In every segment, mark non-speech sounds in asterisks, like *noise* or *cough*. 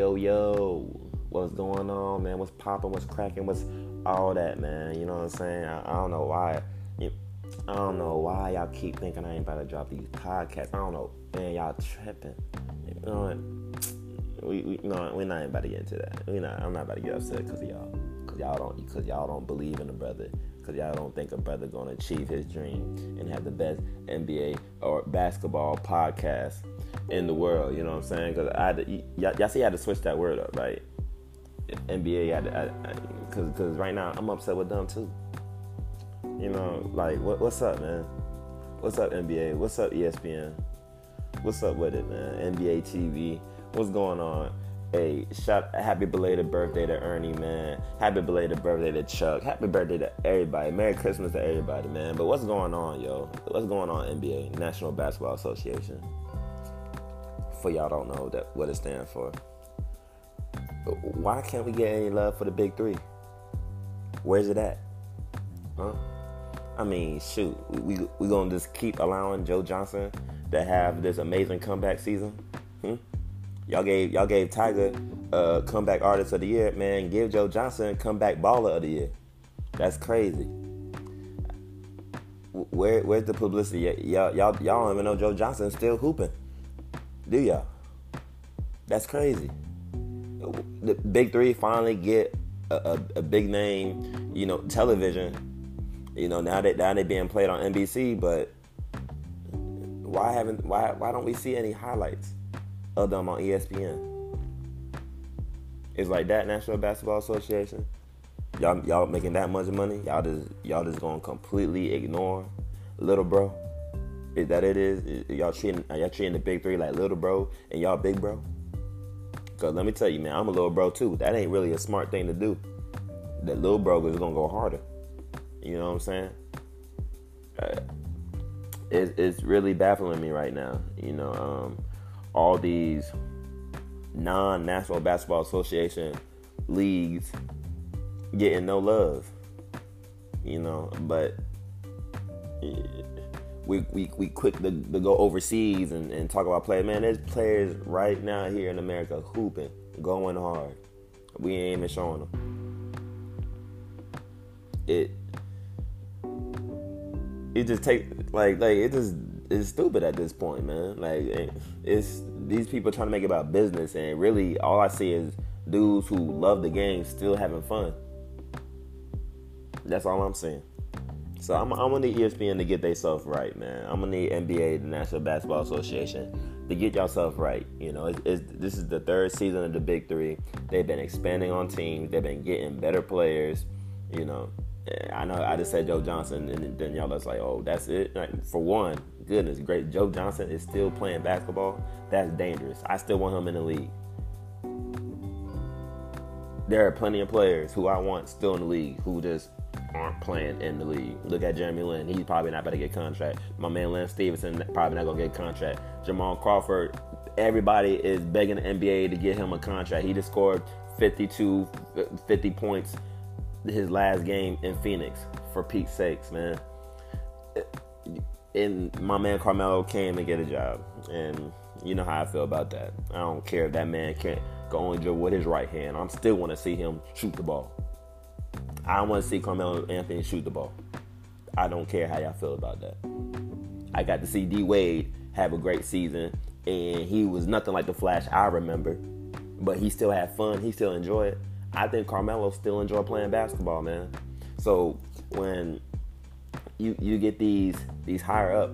yo, yo. What's going on, man? What's popping? What's cracking? What's all that, man? You know what I'm saying? I, I don't know why. I don't know why y'all keep thinking I ain't about to drop these podcasts. I don't know, man. Y'all tripping. You know what? We, we no, we're not about to get into that. We not. I'm not about to get upset because of y'all, because y'all don't, because y'all don't believe in a brother, because y'all don't think a brother gonna achieve his dream and have the best NBA or basketball podcast in the world. You know what I'm saying? Because I, had to, y'all, y'all see, I had to switch that word up, right? NBA, because because right now I'm upset with them too. You know, like what, what's up, man? What's up, NBA? What's up, ESPN? What's up with it, man? NBA TV. What's going on? Hey, shout happy belated birthday to Ernie, man. Happy belated birthday to Chuck. Happy birthday to everybody. Merry Christmas to everybody, man. But what's going on, yo? What's going on, NBA, National Basketball Association? For y'all don't know that what it stands for. Why can't we get any love for the big three? Where's it at? Huh? I mean, shoot, we we gonna just keep allowing Joe Johnson to have this amazing comeback season? Hmm? Y'all gave y'all gave Tiger uh, comeback artist of the year, man. Give Joe Johnson comeback baller of the year. That's crazy. Where where's the publicity? Y'all y'all y'all don't even know Joe Johnson's still hooping, do y'all? That's crazy. The big three finally get a, a, a big name, you know, television you know, now that now they being played on NBC, but why haven't why why don't we see any highlights of them on ESPN? It's like that National Basketball Association. Y'all y'all making that much money? Y'all just y'all just gonna completely ignore little bro? Is that it is? Y'all treating y'all treating the big three like little bro and y'all big bro? Cause let me tell you, man, I'm a little bro too. That ain't really a smart thing to do. That little bro is gonna go harder. You know what I'm saying? Uh, it, it's really baffling me right now. You know, um, all these non-National Basketball Association leagues getting no love. You know, but we we, we quick to, to go overseas and, and talk about players. Man, there's players right now here in America hooping, going hard. We ain't even showing them. It it just take like like it just it's stupid at this point, man. Like eh, it's these people trying to make it about business, and really all I see is dudes who love the game still having fun. That's all I'm saying. So I'm, I'm gonna need ESPN to get themselves right, man. I'm gonna need NBA, the National Basketball Association, to get yourself right. You know, it's, it's, this is the third season of the Big Three. They've been expanding on teams. They've been getting better players. You know, eh, I know I just said Joe Johnson, and then y'all was like, "Oh, that's it." Like, for one, goodness, great. Joe Johnson is still playing basketball. That's dangerous. I still want him in the league. There are plenty of players who I want still in the league who just aren't playing in the league. Look at Jeremy Lin. He's probably not about to get contract. My man Lance Stephenson probably not gonna get contract. Jamal Crawford. Everybody is begging the NBA to get him a contract. He just scored 52, 50 points his last game in Phoenix for Pete's sakes, man. And my man Carmelo came and get a job, and you know how I feel about that. I don't care if that man can't go and dribble with his right hand. I'm still want to see him shoot the ball. I want to see Carmelo Anthony shoot the ball. I don't care how y'all feel about that. I got to see D Wade have a great season, and he was nothing like the Flash I remember, but he still had fun. He still enjoyed it. I think Carmelo still enjoy playing basketball, man. So when you you get these these higher up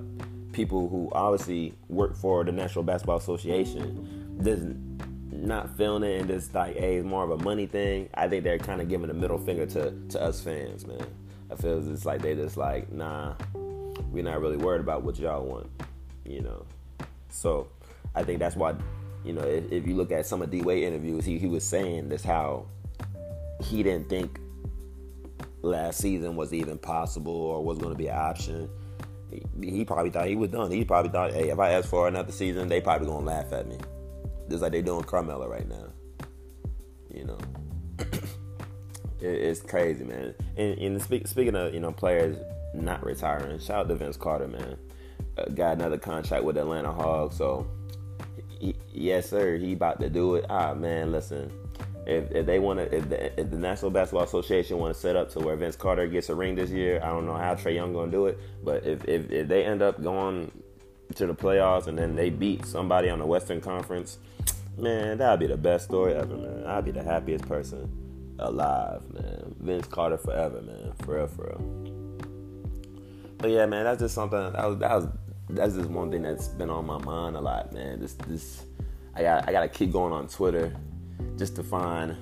people who obviously work for the National Basketball Association, doesn't not feeling it and just like, hey, it's more of a money thing. I think they're kind of giving a middle finger to to us fans, man. I feel it's like they just like, nah, we're not really worried about what y'all want, you know. So I think that's why, you know, if, if you look at some of D Wade interviews, he he was saying this how he didn't think last season was even possible or was going to be an option. He, probably thought he was done. He probably thought, hey, if I ask for another season, they probably gonna laugh at me, just like they doing Carmelo right now. You know, *clears throat* it, it's crazy, man. And, and speak, speaking of you know players not retiring, shout out to Vince Carter, man. Uh, got another contract with Atlanta Hawks, so he, yes, sir. He about to do it. Ah, man, listen. If, if they want to, if the, if the National Basketball Association want to set up to where Vince Carter gets a ring this year, I don't know how Trae Young gonna do it. But if, if if they end up going to the playoffs and then they beat somebody on the Western Conference, man, that'd be the best story ever, man. I'd be the happiest person alive, man. Vince Carter forever, man. For real, for real. But yeah, man, that's just something that was that was that's just one thing that's been on my mind a lot, man. This this I got I gotta keep going on Twitter just to find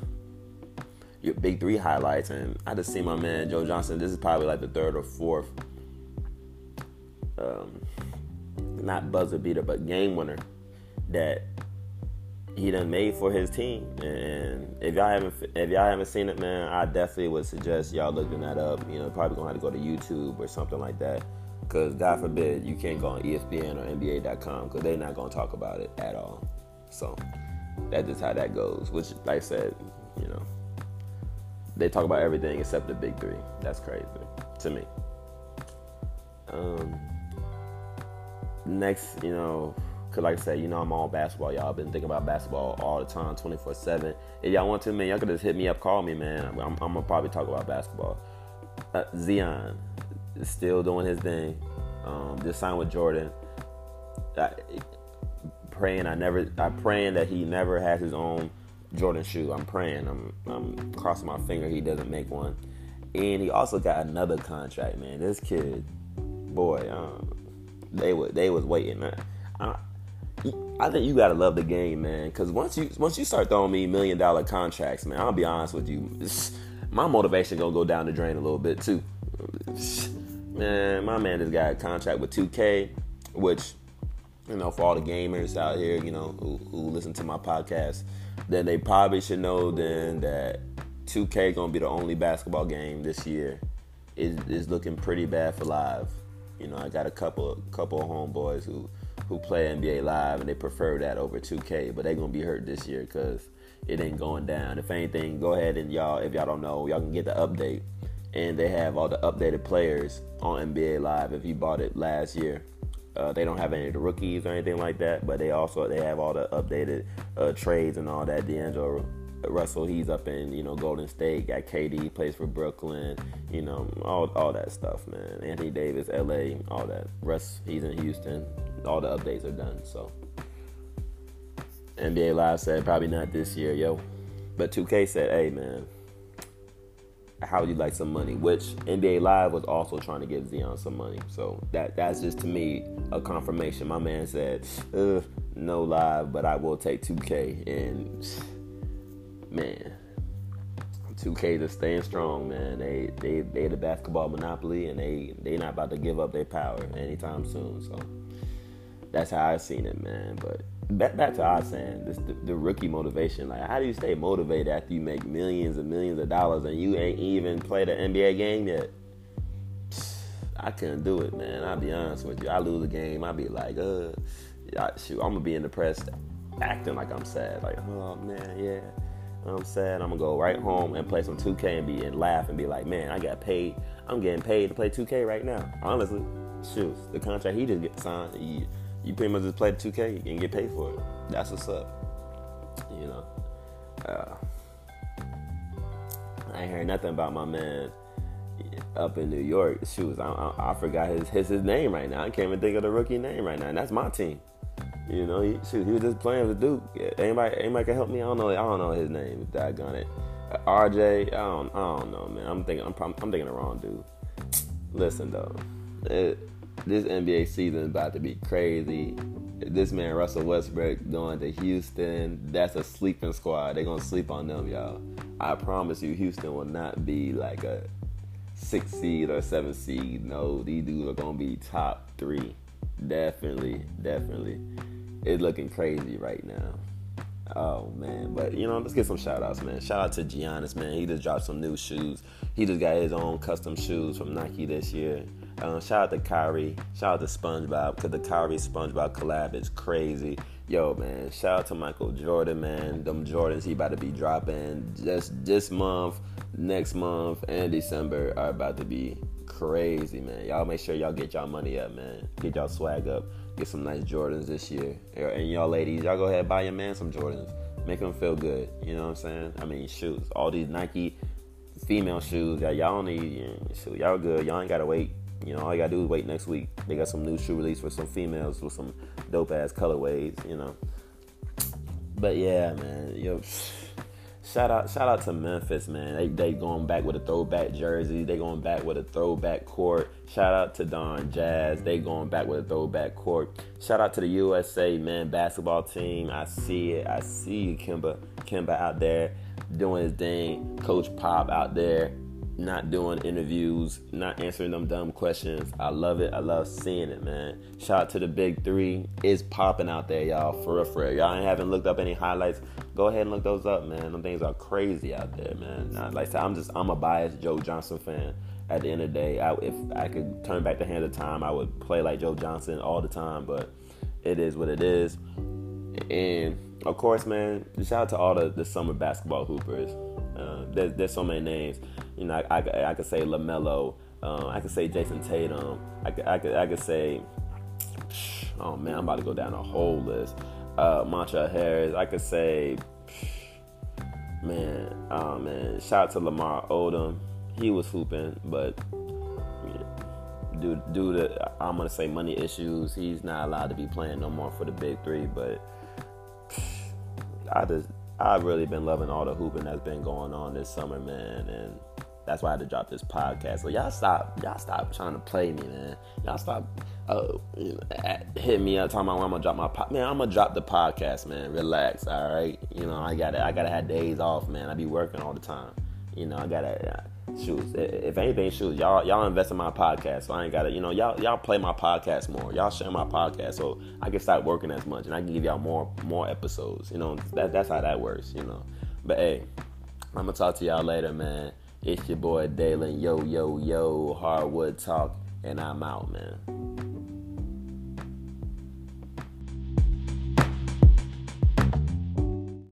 your big three highlights and I just see my man Joe Johnson. This is probably like the third or fourth um not buzzer beater but game winner that he done made for his team. And if y'all haven't if y'all haven't seen it, man, I definitely would suggest y'all looking that up. You know, probably gonna have to go to YouTube or something like that. Cause God forbid you can't go on ESPN or NBA.com because they're not gonna talk about it at all. So that's just how that goes. Which, like I said, you know, they talk about everything except the big three. That's crazy to me. Um, next, you know, Cause like I said, you know I'm all basketball. Y'all been thinking about basketball all the time, 24/7. If y'all want to, man, y'all could just hit me up, call me, man. I'm, I'm gonna probably talk about basketball. Uh, Zion is still doing his thing. Um, just signed with Jordan. I, praying I never. I'm praying that he never has his own Jordan shoe. I'm praying. I'm I'm crossing my finger he doesn't make one. And he also got another contract, man. This kid, boy, um, they were they was waiting. I, I think you gotta love the game, man. Because once you once you start throwing me million dollar contracts, man, I'll be honest with you, *laughs* my motivation gonna go down the drain a little bit too. Man, my man just got a contract with 2K, which you know for all the gamers out here, you know who, who listen to my podcast, then they probably should know then that 2K gonna be the only basketball game this year. Is is looking pretty bad for live. You know, I got a couple couple of homeboys who who play NBA Live and they prefer that over 2K, but they're gonna be hurt this year because it ain't going down. If anything, go ahead and y'all, if y'all don't know, y'all can get the update, and they have all the updated players on NBA Live. If you bought it last year, uh, they don't have any of the rookies or anything like that, but they also they have all the updated uh, trades and all that. D'Angelo Russell, he's up in you know Golden State. Got KD plays for Brooklyn. You know all all that stuff, man. Anthony Davis, LA, all that. Russ, he's in Houston all the updates are done. So NBA Live said probably not this year, yo. But 2K said, hey man, how would you like some money? Which NBA Live was also trying to give Zion some money. So that that's just to me a confirmation. My man said, no live, but I will take 2K. And man, 2K just staying strong, man. They they they the basketball monopoly, and they they not about to give up their power anytime soon. So that's how I seen it, man. But back back to I saying this the, the, rookie motivation. Like, how do you stay motivated after you make millions and millions of dollars and you ain't even played an NBA game yet? I couldn't do it, man. I'll be honest with you. I lose a game, I'll be like, uh, shoot, I'm gonna be in the press acting like I'm sad. Like, oh man, yeah. I'm sad. I'm gonna go right home and play some 2K and be and laugh and be like, man, I got paid. I'm getting paid to play 2K right now. Honestly, shoot, the contract he just get signed. You pretty much just play 2K and get paid for it. That's what's up. You know. Uh, I ain't heard nothing about my man up in New York. Shoes, I, I, I, forgot his, his his name right now. I can't even think of the rookie name right now. And that's my team. You know, he, shoot, he was just playing with Duke. Anybody, anybody can help me? I don't know. I don't know his name. Daggone it. RJ. I don't. I don't know, man. I'm thinking. I'm, I'm thinking the wrong dude. Listen though. It, this NBA season is about to be crazy. This man Russell Westbrook going to Houston. That's a sleeping squad. They're gonna sleep on them, y'all. I promise you, Houston will not be like a six seed or seven seed. No, these dudes are gonna be top three. Definitely, definitely. It's looking crazy right now. Oh man, but you know, let's get some shout outs, man. Shout out to Giannis, man. He just dropped some new shoes. He just got his own custom shoes from Nike this year. Um, shout out to Kyrie. Shout out to SpongeBob because the Kyrie SpongeBob collab is crazy. Yo, man. Shout out to Michael Jordan, man. Them Jordans he about to be dropping just this month, next month, and December are about to be crazy, man. Y'all make sure y'all get y'all money up, man. Get y'all swag up. Get some nice Jordans this year. And y'all ladies, y'all go ahead and buy your man some Jordans. Make him feel good. You know what I'm saying? I mean, shoes. All these Nike female shoes that y'all need. Shoot, y'all good. Y'all ain't gotta wait. You know, all you gotta do is wait next week. They got some new shoe release for some females with some dope ass colorways. You know. But yeah, man. Yo. Shout out, shout out to Memphis, man. They they going back with a throwback jersey. They going back with a throwback court. Shout out to Don Jazz. They going back with a throwback court. Shout out to the USA man basketball team. I see it. I see you, Kimba. Kemba out there doing his thing. Coach Pop out there not doing interviews, not answering them dumb questions. I love it. I love seeing it, man. Shout out to the big three. It's popping out there, y'all. For real, for. Y'all ain't haven't looked up any highlights. Go ahead and look those up, man. Them things are crazy out there, man. Like I said, I'm just I'm a biased Joe Johnson fan. At the end of the day, I, if I could turn back the hand of time, I would play like Joe Johnson all the time. But it is what it is. And of course, man, shout out to all the, the summer basketball hoopers. Uh, there's, there's so many names. You know, I, I, I could say LaMelo. Um, I could say Jayson Tatum. I could, I could, I could say, oh man, I'm about to go down a whole list. Uh, Montrezl Harris. I could say, man, oh man, shout out to Lamar Odom. He was hooping, but due due to I'm gonna say money issues, he's not allowed to be playing no more for the big three. But I just I've really been loving all the hooping that's been going on this summer, man, and that's why I had to drop this podcast. So y'all stop, y'all stop trying to play me, man. Y'all stop uh, you know, hit me up talking about when I'm gonna drop my po- man. I'm gonna drop the podcast, man. Relax, all right. You know I gotta I gotta have days off, man. I be working all the time. You know I gotta shoot. If anything, shoot, y'all y'all invest in my podcast, so I ain't gotta, you know, y'all y'all play my podcast more. Y'all share my podcast, so I can stop working as much, and I can give y'all more more episodes. You know, that that's how that works. You know, but hey, I'm gonna talk to y'all later, man. It's your boy Dalen, yo yo yo, hardwood talk, and I'm out, man.